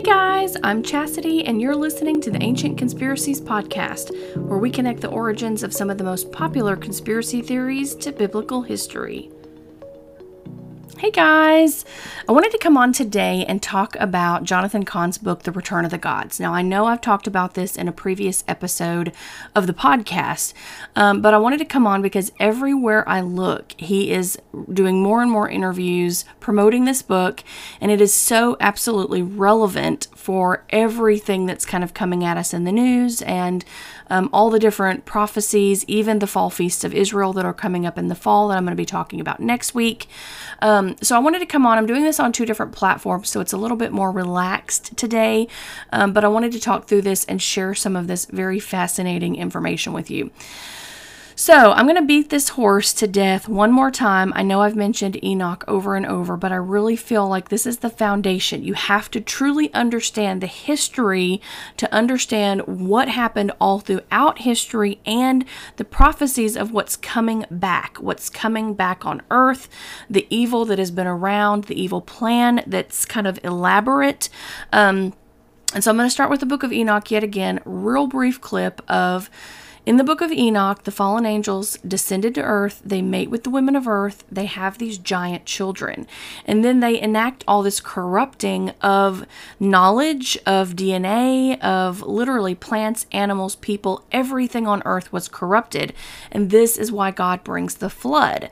Hey guys, I'm Chastity, and you're listening to the Ancient Conspiracies Podcast, where we connect the origins of some of the most popular conspiracy theories to biblical history. Hey guys! I wanted to come on today and talk about Jonathan Cahn's book, The Return of the Gods. Now, I know I've talked about this in a previous episode of the podcast, um, but I wanted to come on because everywhere I look, he is doing more and more interviews promoting this book, and it is so absolutely relevant for everything that's kind of coming at us in the news and um, all the different prophecies, even the fall feasts of Israel that are coming up in the fall that I'm going to be talking about next week. Um, so I wanted to come on. I'm doing this on two different platforms, so it's a little bit more relaxed today, um, but I wanted to talk through this and share some of this very fascinating information with you. So I'm going to beat this horse to death one more time. I know I've mentioned Enoch over and over, but I really feel like this is the foundation. You have to truly understand the history to understand what happened all throughout history and the prophecies of what's coming back, what's coming back on earth, the evil that has been around, the evil plan that's kind of elaborate. Um, and so I'm going to start with the book of Enoch yet again, real brief clip of in the book of Enoch, the fallen angels descended to earth. They mate with the women of earth. They have these giant children. And then they enact all this corrupting of knowledge, of DNA, of literally plants, animals, people. Everything on earth was corrupted. And this is why God brings the flood.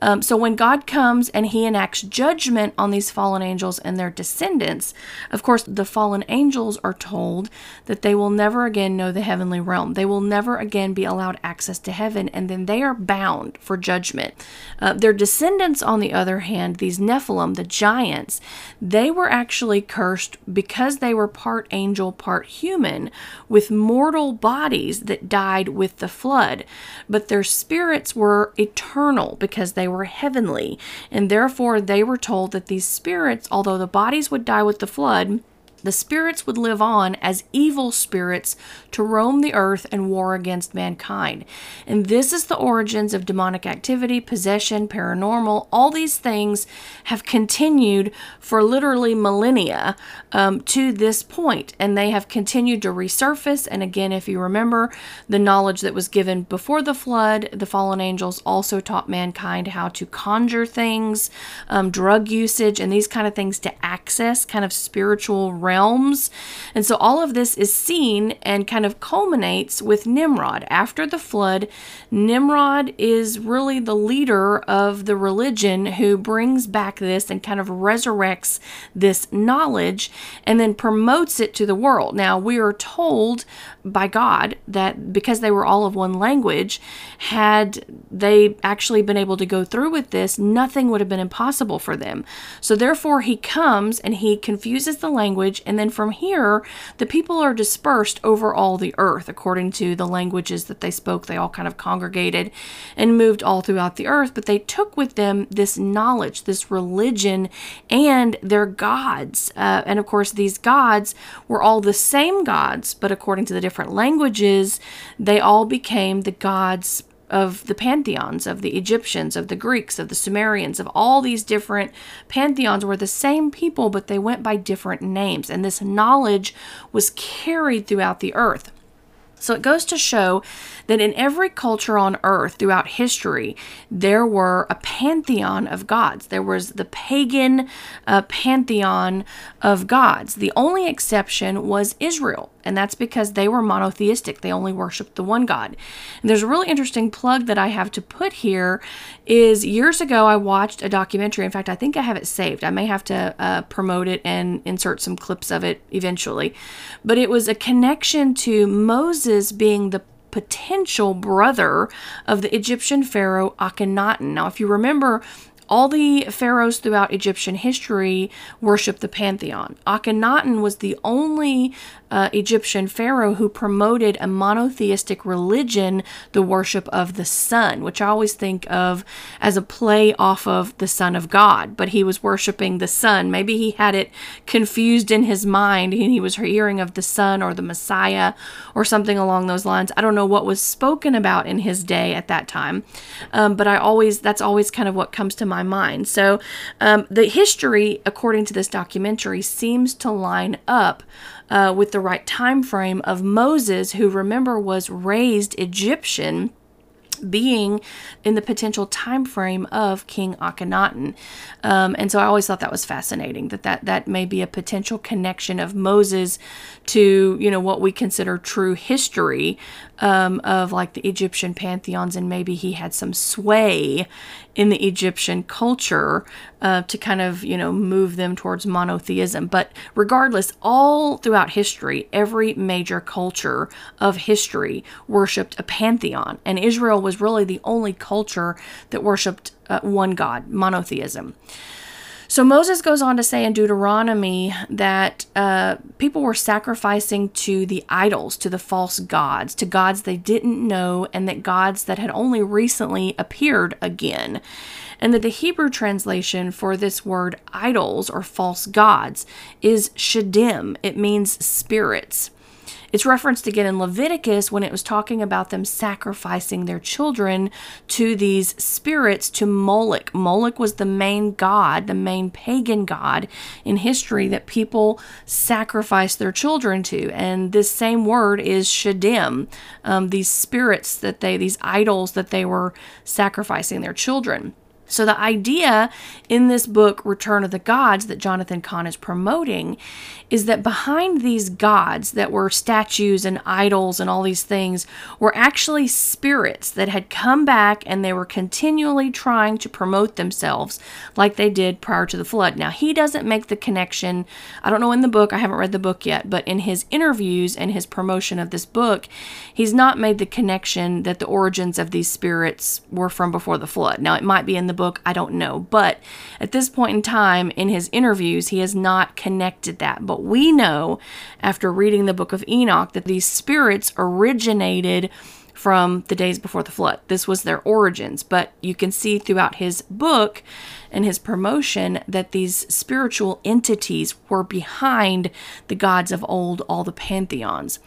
Um, so when God comes and he enacts judgment on these fallen angels and their descendants, of course, the fallen angels are told that they will never again know the heavenly realm. They will never again be allowed access to heaven, and then they are bound for judgment. Uh, their descendants, on the other hand, these Nephilim, the giants, they were actually cursed because they were part angel, part human, with mortal bodies that died with the flood. But their spirits were eternal because they were heavenly, and therefore they were told that these spirits, although the bodies would die with the flood, the spirits would live on as evil spirits to roam the earth and war against mankind. And this is the origins of demonic activity, possession, paranormal. All these things have continued for literally millennia um, to this point, and they have continued to resurface. And again, if you remember, the knowledge that was given before the flood, the fallen angels also taught mankind how to conjure things, um, drug usage, and these kind of things to access kind of spiritual realms. And so all of this is seen and kind of culminates with Nimrod. After the flood, Nimrod is really the leader of the religion who brings back this and kind of resurrects this knowledge and then promotes it to the world. Now, we are told by God that because they were all of one language, had they actually been able to go through with this, nothing would have been impossible for them. So, therefore, he comes and he confuses the language, and then from here, the people are dispersed over all the earth according to the languages that they spoke. They all kind of congregated and moved all throughout the earth, but they took with them this knowledge, this religion, and their gods. Uh, and of course, these gods were all the same gods, but according to the different languages, they all became the gods of the pantheons of the Egyptians, of the Greeks, of the Sumerians, of all these different pantheons were the same people, but they went by different names. And this knowledge was carried throughout the earth. So it goes to show that in every culture on earth throughout history, there were a pantheon of gods. There was the pagan uh, pantheon of gods. The only exception was Israel, and that's because they were monotheistic. They only worshiped the one God. And there's a really interesting plug that I have to put here is years ago I watched a documentary. In fact, I think I have it saved. I may have to uh, promote it and insert some clips of it eventually. But it was a connection to Moses being the potential brother of the Egyptian pharaoh Akhenaten. Now, if you remember, all the pharaohs throughout Egyptian history worshiped the pantheon. Akhenaten was the only uh, Egyptian pharaoh who promoted a monotheistic religion, the worship of the sun, which I always think of as a play off of the Son of God. But he was worshiping the sun. Maybe he had it confused in his mind and he was hearing of the sun or the Messiah or something along those lines. I don't know what was spoken about in his day at that time, um, but I always, that's always kind of what comes to mind my mind. So, um, the history, according to this documentary, seems to line up uh, with the right time frame of Moses, who remember was raised Egyptian being in the potential time frame of King Akhenaten. Um, and so I always thought that was fascinating that, that that may be a potential connection of Moses to, you know, what we consider true history um, of like the Egyptian pantheons, and maybe he had some sway in the Egyptian culture uh, to kind of, you know, move them towards monotheism. But regardless, all throughout history, every major culture of history worshiped a pantheon, and Israel was really the only culture that worshiped uh, one God, monotheism. So Moses goes on to say in Deuteronomy that uh, people were sacrificing to the idols, to the false gods, to gods they didn't know, and that gods that had only recently appeared again. And that the Hebrew translation for this word idols or false gods is shadim. It means spirits. It's referenced again in Leviticus when it was talking about them sacrificing their children to these spirits to Moloch. Moloch was the main god, the main pagan god in history that people sacrificed their children to. And this same word is shadim, um, these spirits that they, these idols that they were sacrificing their children. So, the idea in this book, Return of the Gods, that Jonathan Cahn is promoting, is that behind these gods that were statues and idols and all these things were actually spirits that had come back and they were continually trying to promote themselves like they did prior to the flood. Now, he doesn't make the connection. I don't know in the book, I haven't read the book yet, but in his interviews and his promotion of this book, he's not made the connection that the origins of these spirits were from before the flood. Now, it might be in the book, I don't know. But at this point in time, in his interviews, he has not connected that. But we know, after reading the book of Enoch, that these spirits originated from the days before the flood. This was their origins. But you can see throughout his book and his promotion that these spiritual entities were behind the gods of old, all the pantheons.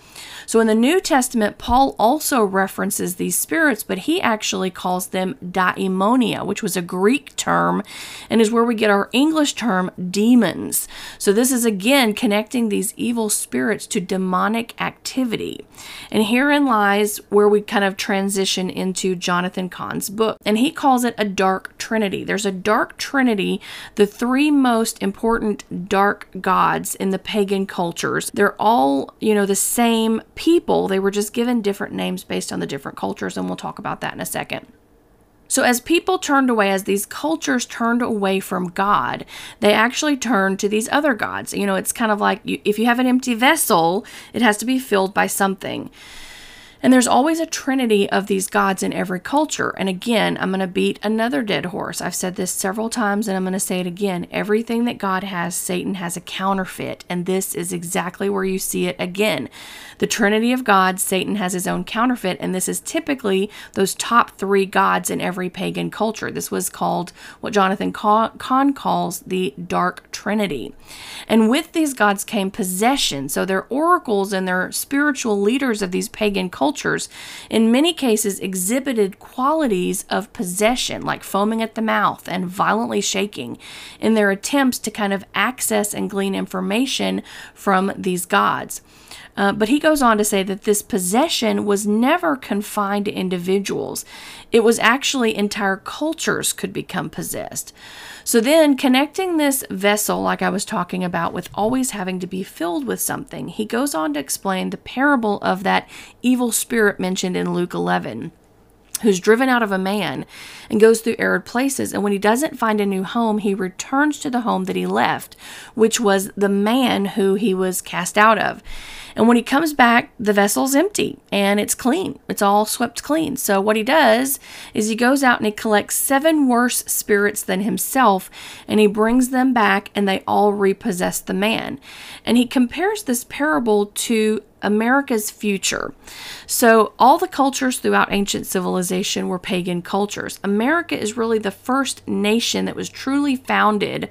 So in the New Testament, Paul also references these spirits, but he actually calls them daimonia, which was a Greek term and is where we get our English term demons. So this is again connecting these evil spirits to demonic activity. And herein lies where we kind of transition into Jonathan Cahn's book. And he calls it a dark trinity. There's a dark trinity, the three most important dark gods in the pagan cultures. They're all, you know, the same people. They were just given different names based on the different cultures, and we'll talk about that in a second. So, as people turned away, as these cultures turned away from God, they actually turned to these other gods. You know, it's kind of like you, if you have an empty vessel, it has to be filled by something. And there's always a trinity of these gods in every culture. And again, I'm going to beat another dead horse. I've said this several times and I'm going to say it again. Everything that God has, Satan has a counterfeit. And this is exactly where you see it again. The trinity of God, Satan has his own counterfeit. And this is typically those top three gods in every pagan culture. This was called what Jonathan Cahn calls the dark trinity. And with these gods came possession. So they're oracles and they're spiritual leaders of these pagan cultures cultures, in many cases exhibited qualities of possession, like foaming at the mouth and violently shaking, in their attempts to kind of access and glean information from these gods. Uh, but he goes on to say that this possession was never confined to individuals. It was actually entire cultures could become possessed. So then, connecting this vessel, like I was talking about, with always having to be filled with something, he goes on to explain the parable of that evil spirit mentioned in Luke 11 who's driven out of a man and goes through arid places. And when he doesn't find a new home, he returns to the home that he left, which was the man who he was cast out of. And when he comes back, the vessel's empty and it's clean. It's all swept clean. So, what he does is he goes out and he collects seven worse spirits than himself and he brings them back and they all repossess the man. And he compares this parable to America's future. So, all the cultures throughout ancient civilization were pagan cultures. America is really the first nation that was truly founded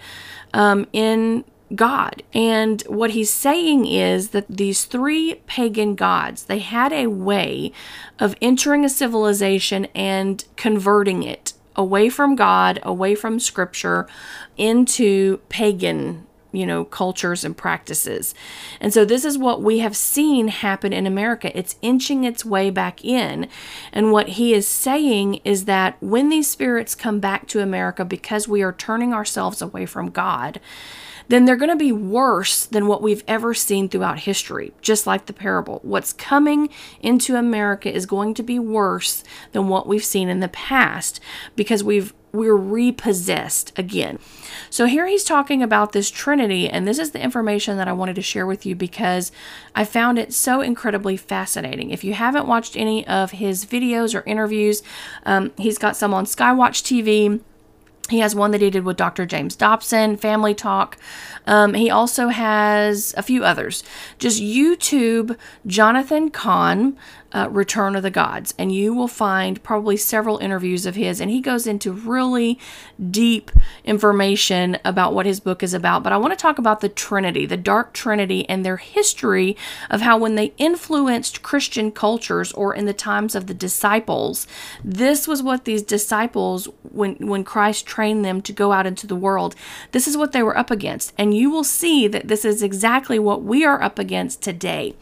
um, in God. And what he's saying is that these three pagan gods, they had a way of entering a civilization and converting it away from God, away from scripture, into pagan you know, cultures and practices. And so this is what we have seen happen in America. It's inching its way back in. And what he is saying is that when these spirits come back to America because we are turning ourselves away from God, then they're going to be worse than what we've ever seen throughout history, just like the parable. What's coming into America is going to be worse than what we've seen in the past because we've we're repossessed again. So here he's talking about this Trinity, and this is the information that I wanted to share with you because I found it so incredibly fascinating. If you haven't watched any of his videos or interviews, um, he's got some on Skywatch TV. He has one that he did with Dr. James Dobson, Family Talk. Um, he also has a few others. Just YouTube Jonathan Cahn, uh, Return of the Gods, and you will find probably several interviews of his. And he goes into really deep information about what his book is about. But I want to talk about the Trinity, the Dark Trinity, and their history of how, when they influenced Christian cultures or in the times of the disciples, this was what these disciples, when, when Christ trained them to go out into the world, this is what they were up against. And you will see that this is exactly what we are up against today.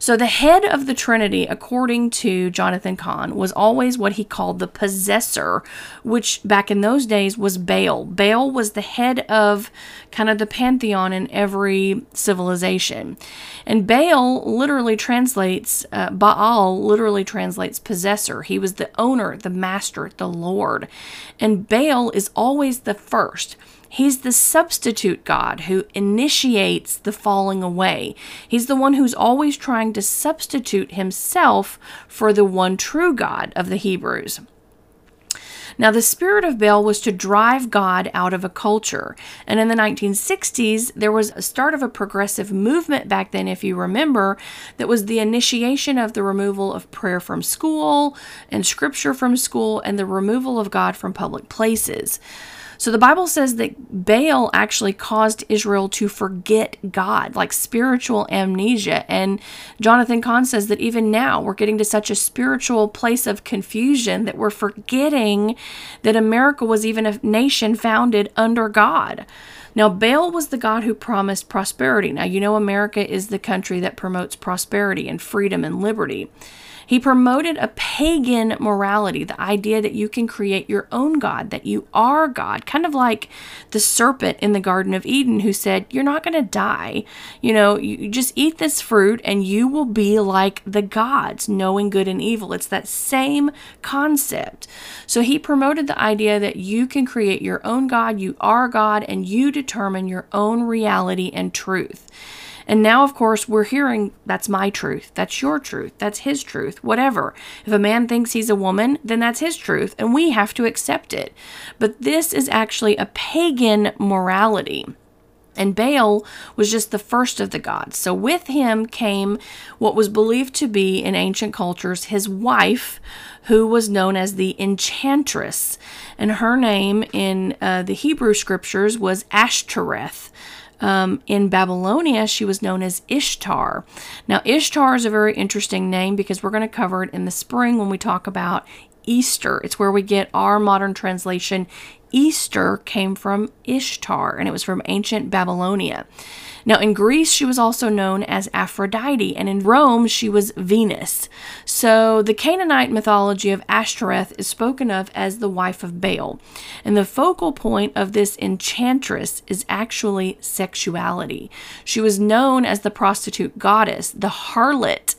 So, the head of the Trinity, according to Jonathan Cahn, was always what he called the possessor, which back in those days was Baal. Baal was the head of kind of the pantheon in every civilization. And Baal literally translates, uh, Baal literally translates possessor. He was the owner, the master, the Lord. And Baal is always the first. He's the substitute God who initiates the falling away. He's the one who's always trying to substitute himself for the one true God of the Hebrews. Now, the spirit of Baal was to drive God out of a culture. And in the 1960s, there was a start of a progressive movement back then, if you remember, that was the initiation of the removal of prayer from school and scripture from school and the removal of God from public places. So the Bible says that Baal actually caused Israel to forget God, like spiritual amnesia. And Jonathan Cahn says that even now we're getting to such a spiritual place of confusion that we're forgetting that America was even a nation founded under God. Now, Baal was the God who promised prosperity. Now, you know, America is the country that promotes prosperity and freedom and liberty. He promoted a pagan morality, the idea that you can create your own God, that you are God, kind of like the serpent in the Garden of Eden who said, You're not going to die. You know, you just eat this fruit and you will be like the gods, knowing good and evil. It's that same concept. So he promoted the idea that you can create your own God, you are God, and you determine your own reality and truth. And now, of course, we're hearing that's my truth, that's your truth, that's his truth, whatever. If a man thinks he's a woman, then that's his truth, and we have to accept it. But this is actually a pagan morality. And Baal was just the first of the gods. So with him came what was believed to be in ancient cultures his wife, who was known as the enchantress. And her name in uh, the Hebrew scriptures was Ashtoreth. Um, in Babylonia, she was known as Ishtar. Now, Ishtar is a very interesting name because we're going to cover it in the spring when we talk about Easter. It's where we get our modern translation. Easter came from Ishtar, and it was from ancient Babylonia. Now, in Greece, she was also known as Aphrodite, and in Rome, she was Venus. So, the Canaanite mythology of Ashtoreth is spoken of as the wife of Baal. And the focal point of this enchantress is actually sexuality. She was known as the prostitute goddess, the harlot,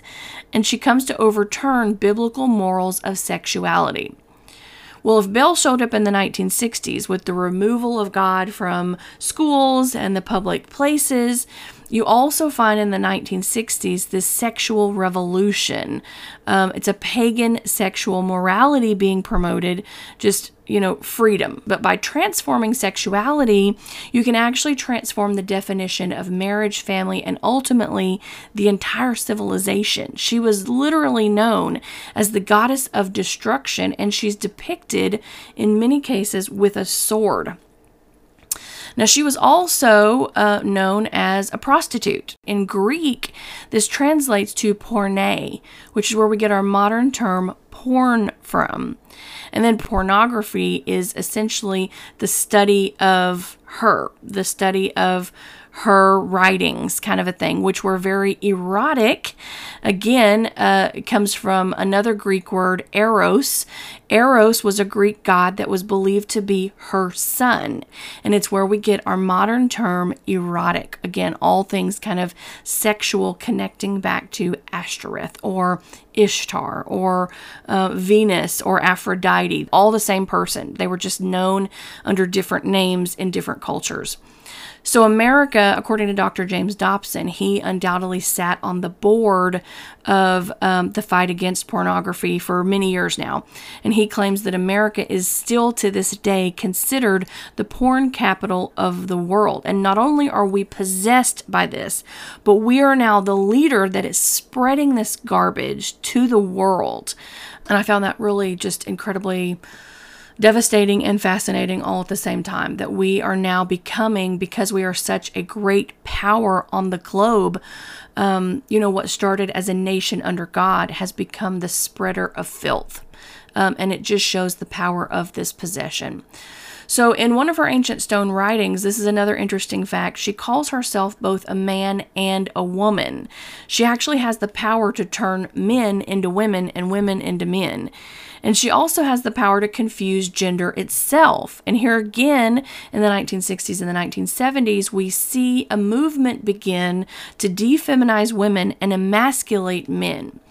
and she comes to overturn biblical morals of sexuality. Well, if Baal showed up in the 1960s with the removal of God from schools and the public places, you also find in the 1960s this sexual revolution. Um, it's a pagan sexual morality being promoted, just, you know, freedom. But by transforming sexuality, you can actually transform the definition of marriage, family, and ultimately the entire civilization. She was literally known as the goddess of destruction, and she's depicted in many cases with a sword. Now, she was also uh, known as a prostitute. In Greek, this translates to porne, which is where we get our modern term porn from. And then pornography is essentially the study of her, the study of her writings, kind of a thing, which were very erotic. Again, uh, comes from another Greek word, eros. Eros was a Greek god that was believed to be her son. And it's where we get our modern term erotic. Again, all things kind of sexual connecting back to Ashtoreth or Ishtar or uh, Venus or Aphrodite, all the same person. They were just known under different names in different cultures. So, America, according to Dr. James Dobson, he undoubtedly sat on the board of um, the fight against pornography for many years now. And he claims that America is still to this day considered the porn capital of the world. And not only are we possessed by this, but we are now the leader that is spreading this garbage to the world. And I found that really just incredibly devastating and fascinating all at the same time that we are now becoming because we are such a great power on the globe um, you know what started as a nation under god has become the spreader of filth um, and it just shows the power of this possession so, in one of her ancient stone writings, this is another interesting fact. She calls herself both a man and a woman. She actually has the power to turn men into women and women into men. And she also has the power to confuse gender itself. And here again, in the 1960s and the 1970s, we see a movement begin to defeminize women and emasculate men.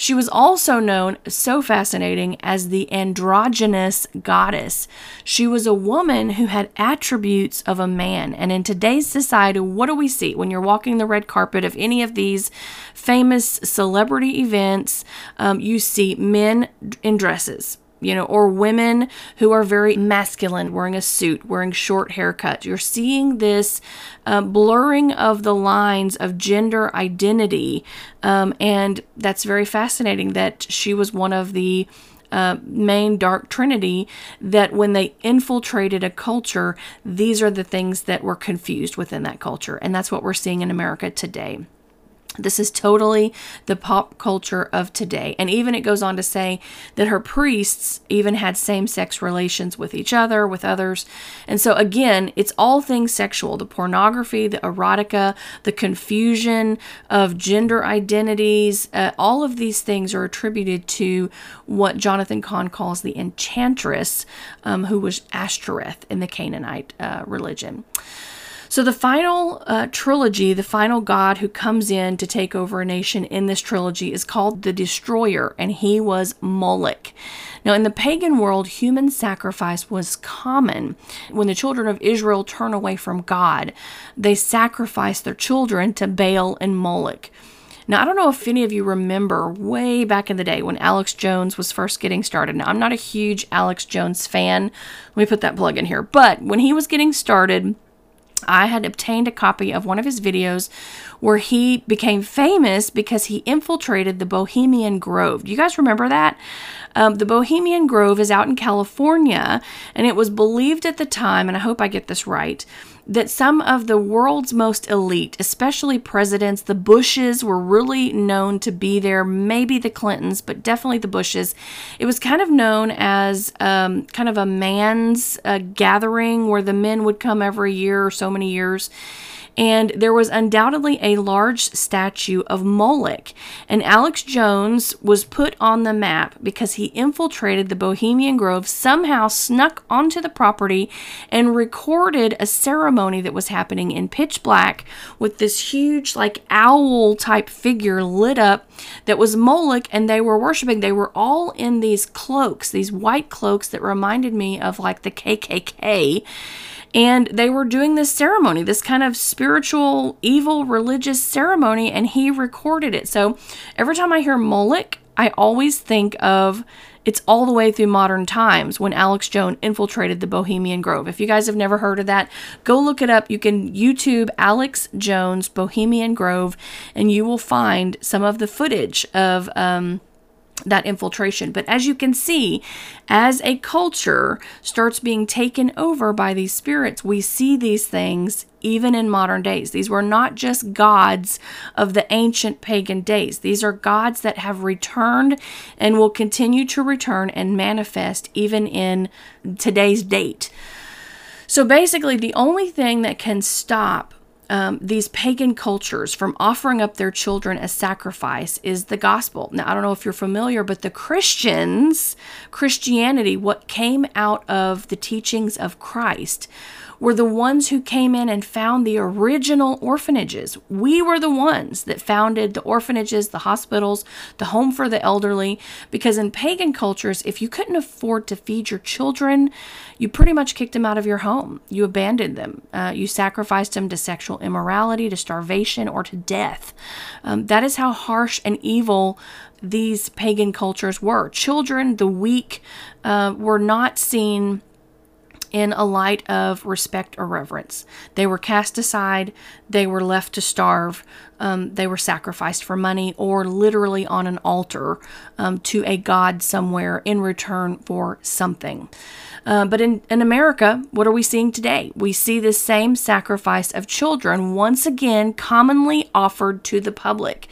She was also known, so fascinating, as the androgynous goddess. She was a woman who had attributes of a man. And in today's society, what do we see when you're walking the red carpet of any of these famous celebrity events? Um, you see men in dresses you know, or women who are very masculine, wearing a suit, wearing short haircuts. You're seeing this uh, blurring of the lines of gender identity. Um, and that's very fascinating that she was one of the uh, main dark trinity that when they infiltrated a culture, these are the things that were confused within that culture. And that's what we're seeing in America today. This is totally the pop culture of today. And even it goes on to say that her priests even had same sex relations with each other, with others. And so, again, it's all things sexual the pornography, the erotica, the confusion of gender identities. Uh, all of these things are attributed to what Jonathan Cahn calls the enchantress, um, who was Ashtoreth in the Canaanite uh, religion. So, the final uh, trilogy, the final god who comes in to take over a nation in this trilogy is called the Destroyer, and he was Moloch. Now, in the pagan world, human sacrifice was common. When the children of Israel turn away from God, they sacrifice their children to Baal and Moloch. Now, I don't know if any of you remember way back in the day when Alex Jones was first getting started. Now, I'm not a huge Alex Jones fan. Let me put that plug in here. But when he was getting started, I had obtained a copy of one of his videos where he became famous because he infiltrated the Bohemian Grove. Do you guys remember that? Um, the Bohemian Grove is out in California, and it was believed at the time, and I hope I get this right, that some of the world's most elite, especially presidents, the Bushes were really known to be there, maybe the Clintons, but definitely the Bushes. It was kind of known as um, kind of a man's uh, gathering where the men would come every year or so many years and there was undoubtedly a large statue of Moloch. And Alex Jones was put on the map because he infiltrated the Bohemian Grove, somehow snuck onto the property, and recorded a ceremony that was happening in pitch black with this huge, like, owl type figure lit up that was Moloch, and they were worshiping. They were all in these cloaks, these white cloaks that reminded me of like the KKK and they were doing this ceremony, this kind of spiritual, evil, religious ceremony, and he recorded it. So every time I hear Moloch, I always think of it's all the way through modern times when Alex Jones infiltrated the Bohemian Grove. If you guys have never heard of that, go look it up. You can YouTube Alex Jones Bohemian Grove, and you will find some of the footage of um, that infiltration. But as you can see, as a culture starts being taken over by these spirits, we see these things even in modern days. These were not just gods of the ancient pagan days, these are gods that have returned and will continue to return and manifest even in today's date. So basically, the only thing that can stop um, these pagan cultures from offering up their children as sacrifice is the gospel. Now, I don't know if you're familiar, but the Christians, Christianity, what came out of the teachings of Christ were the ones who came in and found the original orphanages. We were the ones that founded the orphanages, the hospitals, the home for the elderly, because in pagan cultures, if you couldn't afford to feed your children, you pretty much kicked them out of your home. You abandoned them. Uh, you sacrificed them to sexual immorality, to starvation, or to death. Um, that is how harsh and evil these pagan cultures were. Children, the weak, uh, were not seen in a light of respect or reverence. They were cast aside, they were left to starve, um, they were sacrificed for money or literally on an altar um, to a god somewhere in return for something. Uh, but in, in America, what are we seeing today? We see the same sacrifice of children once again commonly offered to the public.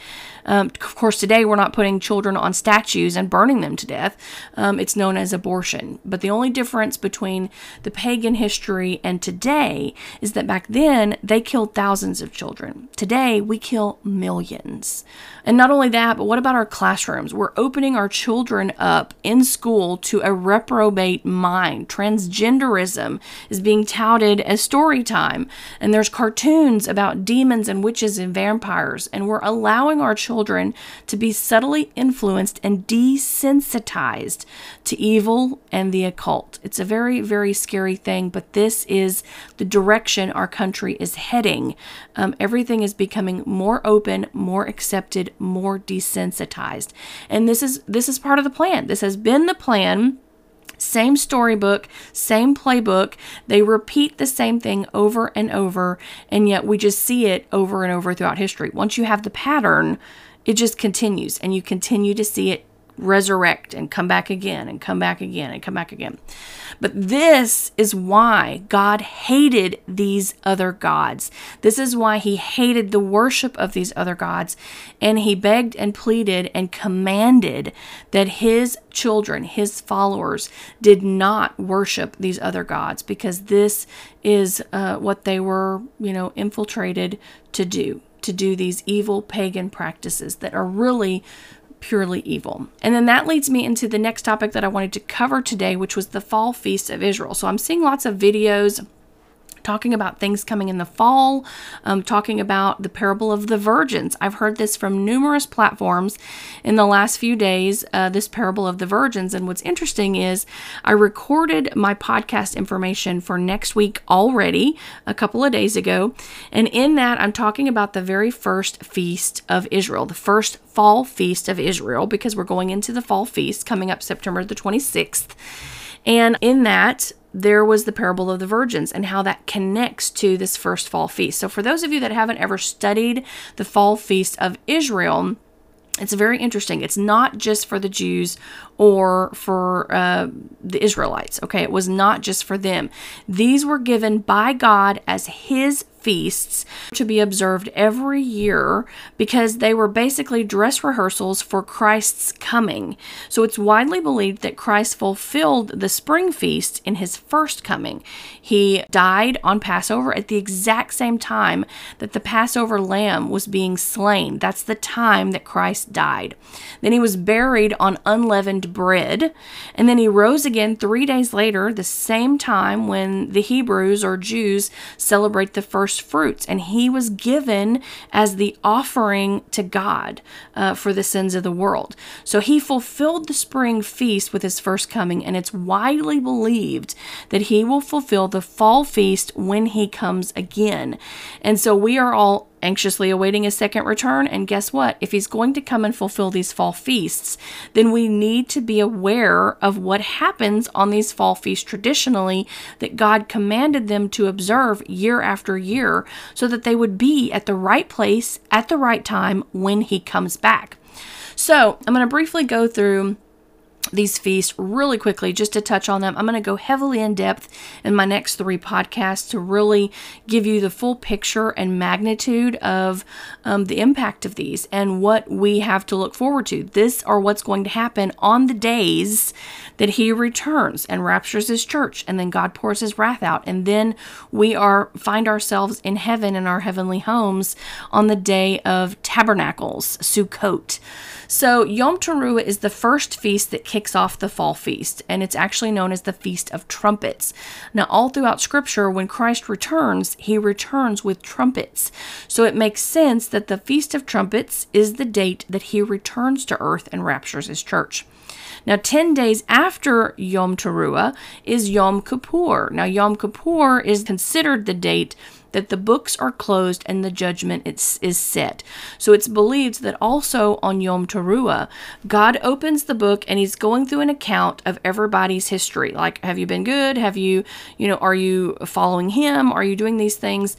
Um, of course, today we're not putting children on statues and burning them to death. Um, it's known as abortion. But the only difference between the pagan history and today is that back then they killed thousands of children. Today we kill millions. And not only that, but what about our classrooms? We're opening our children up in school to a reprobate mind. Transgenderism is being touted as story time. And there's cartoons about demons and witches and vampires. And we're allowing our children children to be subtly influenced and desensitized to evil and the occult. It's a very, very scary thing, but this is the direction our country is heading. Um, everything is becoming more open, more accepted, more desensitized. And this is this is part of the plan. This has been the plan same storybook, same playbook. They repeat the same thing over and over, and yet we just see it over and over throughout history. Once you have the pattern, it just continues and you continue to see it resurrect and come back again and come back again and come back again. But this is why God hated these other gods. This is why he hated the worship of these other gods. And he begged and pleaded and commanded that his children, his followers, did not worship these other gods because this is uh, what they were, you know, infiltrated to do to do these evil pagan practices that are really purely evil. And then that leads me into the next topic that I wanted to cover today, which was the fall feast of Israel. So I'm seeing lots of videos talking about things coming in the fall, um, talking about the parable of the virgins. I've heard this from numerous platforms in the last few days, uh, this parable of the virgins. And what's interesting is I recorded my podcast information for next week already a couple of days ago. And in that, I'm talking about the very first feast of Israel, the first fall feast of Israel, because we're going into the fall feast coming up September the 26th. And in that, there was the parable of the virgins and how that connects to this first fall feast. So, for those of you that haven't ever studied the fall feast of Israel, it's very interesting. It's not just for the Jews or for uh, the Israelites. Okay, it was not just for them. These were given by God as His feasts to be observed every year because they were basically dress rehearsals for Christ's coming. So it's widely believed that Christ fulfilled the spring feast in his first coming. He died on Passover at the exact same time that the Passover lamb was being slain. That's the time that Christ died. Then he was buried on unleavened bread, and then he rose again three days later, the same time when the Hebrews or Jews celebrate the first first fruits, and he was given as the offering to God uh, for the sins of the world. So he fulfilled the spring feast with his first coming, and it's widely believed that he will fulfill the fall feast when he comes again. And so we are all anxiously awaiting his second return. And guess what? If he's going to come and fulfill these fall feasts, then we need to be aware of what happens on these fall feasts traditionally that God commanded them to observe year after year so that they would be at the right place at the right time when he comes back. So I'm going to briefly go through these feasts really quickly just to touch on them. I'm going to go heavily in depth in my next three podcasts to really give you the full picture and magnitude of um, the impact of these and what we have to look forward to. This are what's going to happen on the days that He returns and raptures His church, and then God pours His wrath out, and then we are find ourselves in heaven in our heavenly homes on the day of tabernacles, Sukkot. So Yom Teruah is the first feast that kicks off the fall feast, and it's actually known as the Feast of Trumpets. Now, all throughout Scripture, when Christ returns, he returns with trumpets. So it makes sense that the Feast of Trumpets is the date that he returns to earth and raptures his church. Now, 10 days after Yom Teruah is Yom Kippur. Now, Yom Kippur is considered the date that the books are closed and the judgment is, is set. So it's believed that also on Yom Teruah, God opens the book and he's going through an account of everybody's history. Like, have you been good? Have you, you know, are you following him? Are you doing these things?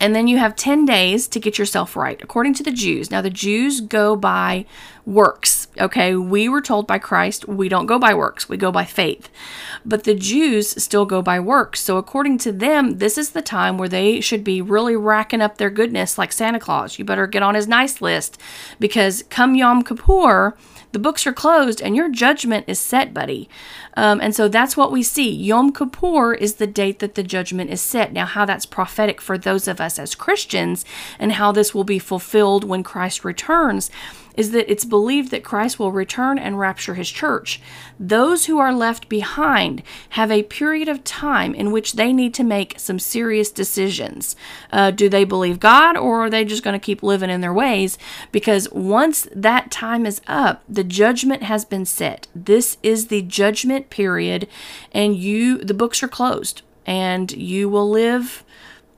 And then you have 10 days to get yourself right, according to the Jews. Now, the Jews go by works, okay? We were told by Christ we don't go by works, we go by faith. But the Jews still go by works. So, according to them, this is the time where they should be really racking up their goodness like Santa Claus. You better get on his nice list because come Yom Kippur, the books are closed and your judgment is set, buddy. Um, and so that's what we see. Yom Kippur is the date that the judgment is set. Now, how that's prophetic for those of us as Christians and how this will be fulfilled when Christ returns is that it's believed that Christ will return and rapture his church. Those who are left behind have a period of time in which they need to make some serious decisions. Uh, do they believe God or are they just going to keep living in their ways? Because once that time is up, the judgment has been set. This is the judgment period, and you, the books are closed, and you will live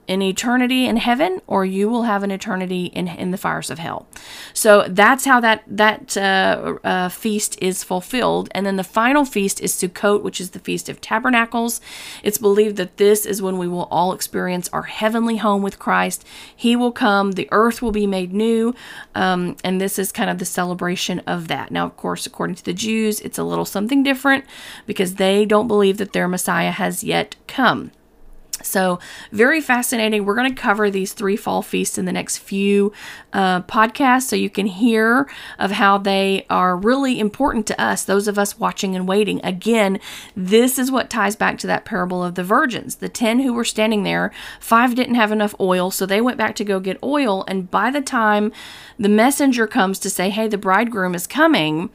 in eternity in heaven or you will have an eternity in, in the fires of hell. So that's how that, that uh, uh, feast is fulfilled. And then the final feast is Sukkot, which is the Feast of Tabernacles. It's believed that this is when we will all experience our heavenly home with Christ. He will come, the earth will be made new. Um, and this is kind of the celebration of that. Now, of course, according to the Jews, it's a little something different because they don't believe that their Messiah has yet come. So, very fascinating. We're going to cover these three fall feasts in the next few uh, podcasts so you can hear of how they are really important to us, those of us watching and waiting. Again, this is what ties back to that parable of the virgins. The 10 who were standing there, five didn't have enough oil, so they went back to go get oil. And by the time the messenger comes to say, hey, the bridegroom is coming,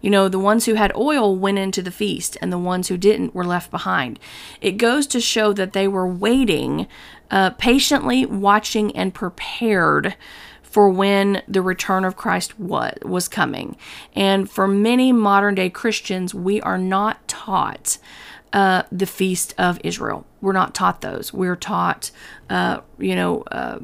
you know, the ones who had oil went into the feast, and the ones who didn't were left behind. It goes to show that they were waiting, uh, patiently watching, and prepared for when the return of Christ was, was coming. And for many modern day Christians, we are not taught uh, the feast of Israel. We're not taught those. We're taught, uh, you know, uh,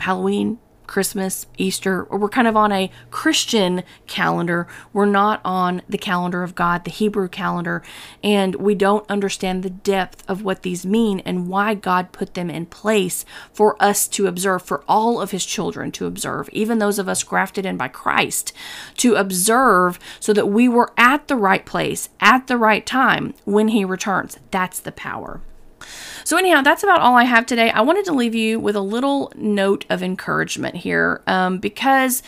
Halloween, Christmas, Easter, we're kind of on a Christian calendar. We're not on the calendar of God, the Hebrew calendar, and we don't understand the depth of what these mean and why God put them in place for us to observe, for all of His children to observe, even those of us grafted in by Christ, to observe so that we were at the right place at the right time when He returns. That's the power. So, anyhow, that's about all I have today. I wanted to leave you with a little note of encouragement here um, because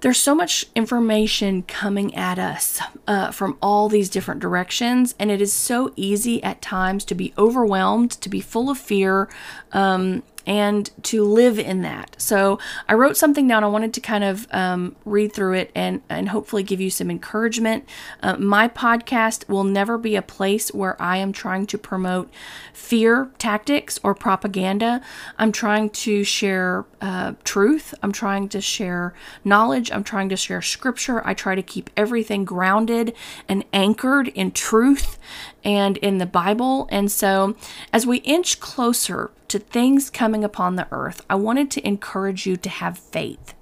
there's so much information coming at us uh, from all these different directions, and it is so easy at times to be overwhelmed, to be full of fear, um, and to live in that. So I wrote something down. I wanted to kind of um, read through it and, and hopefully give you some encouragement. Uh, my podcast will never be a place where I am trying to promote fear tactics or propaganda. I'm trying to share uh, truth. I'm trying to share knowledge. I'm trying to share scripture. I try to keep everything grounded and anchored in truth and in the Bible. And so as we inch closer to things coming upon the earth, I wanted to encourage you to have faith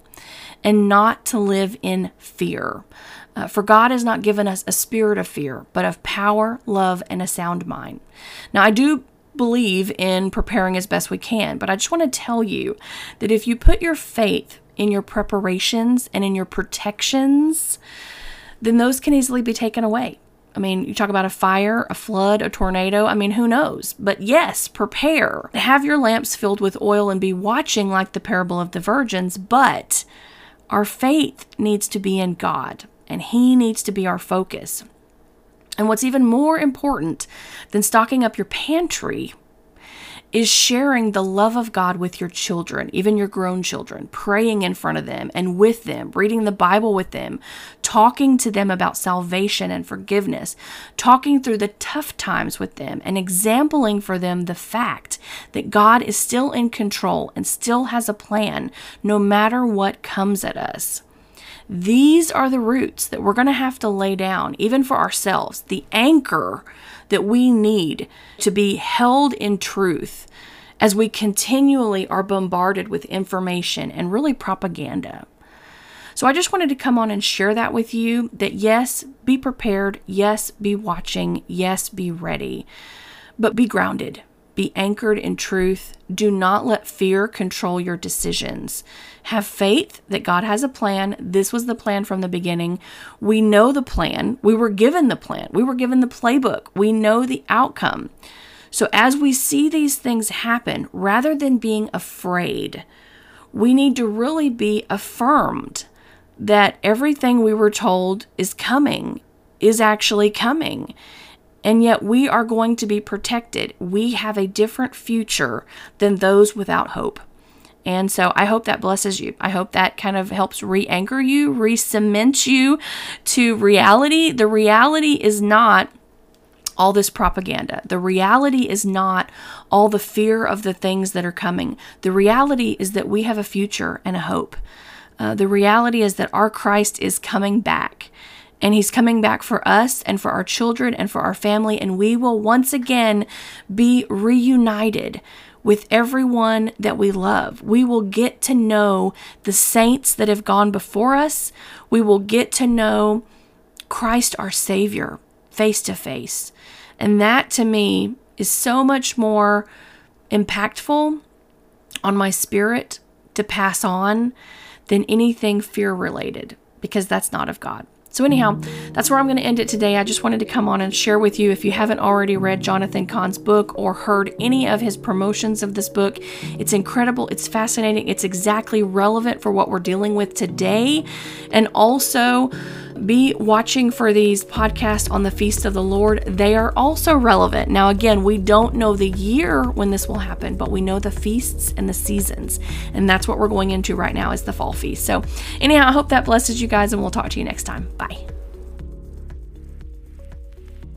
and not to live in fear. Uh, for God has not given us a spirit of fear, but of power, love, and a sound mind. Now, I do believe in preparing as best we can, but I just want to tell you that if you put your faith in your preparations and in your protections, then those can easily be taken away. I mean, you talk about a fire, a flood, a tornado. I mean, who knows? But yes, prepare. Have your lamps filled with oil and be watching like the parable of the virgins. But our faith needs to be in God, and He needs to be our focus. And what's even more important than stocking up your pantry is sharing the love of God with your children, even your grown children, praying in front of them and with them, reading the Bible with them, talking to them about salvation and forgiveness, talking through the tough times with them, and exampling for them the fact that God is still in control and still has a plan no matter what comes at us. These are the roots that we're going to have to lay down, even for ourselves, the anchor that we need to be held in truth as we continually are bombarded with information and really propaganda. So I just wanted to come on and share that with you that yes, be prepared, yes, be watching, yes, be ready, but be grounded. Be anchored in truth. Do not let fear control your decisions. Have faith that God has a plan. This was the plan from the beginning. We know the plan. We were given the plan. We were given the playbook. We know the outcome. So, as we see these things happen, rather than being afraid, we need to really be affirmed that everything we were told is coming is actually coming and yet we are going to be protected. We have a different future than those without hope. And so I hope that blesses you. I hope that kind of helps re anchor you, re cement you to reality. The reality is not all this propaganda. The reality is not all the fear of the things that are coming. The reality is that we have a future and a hope. Uh, the reality is that our Christ is coming back and he's coming back for us and for our children and for our family and we will once again be reunited with everyone that we love. We will get to know the saints that have gone before us. We will get to know Christ our Savior face to face. And that to me is so much more impactful on my spirit to pass on than anything fear related because that's not of God. So, anyhow, that's where I'm going to end it today. I just wanted to come on and share with you if you haven't already read Jonathan Cahn's book or heard any of his promotions of this book. It's incredible, it's fascinating, it's exactly relevant for what we're dealing with today. And also, be watching for these podcasts on the Feast of the Lord. They are also relevant. Now, again, we don't know the year when this will happen, but we know the feasts and the seasons. And that's what we're going into right now is the fall feast. So, anyhow, I hope that blesses you guys, and we'll talk to you next time. Bye.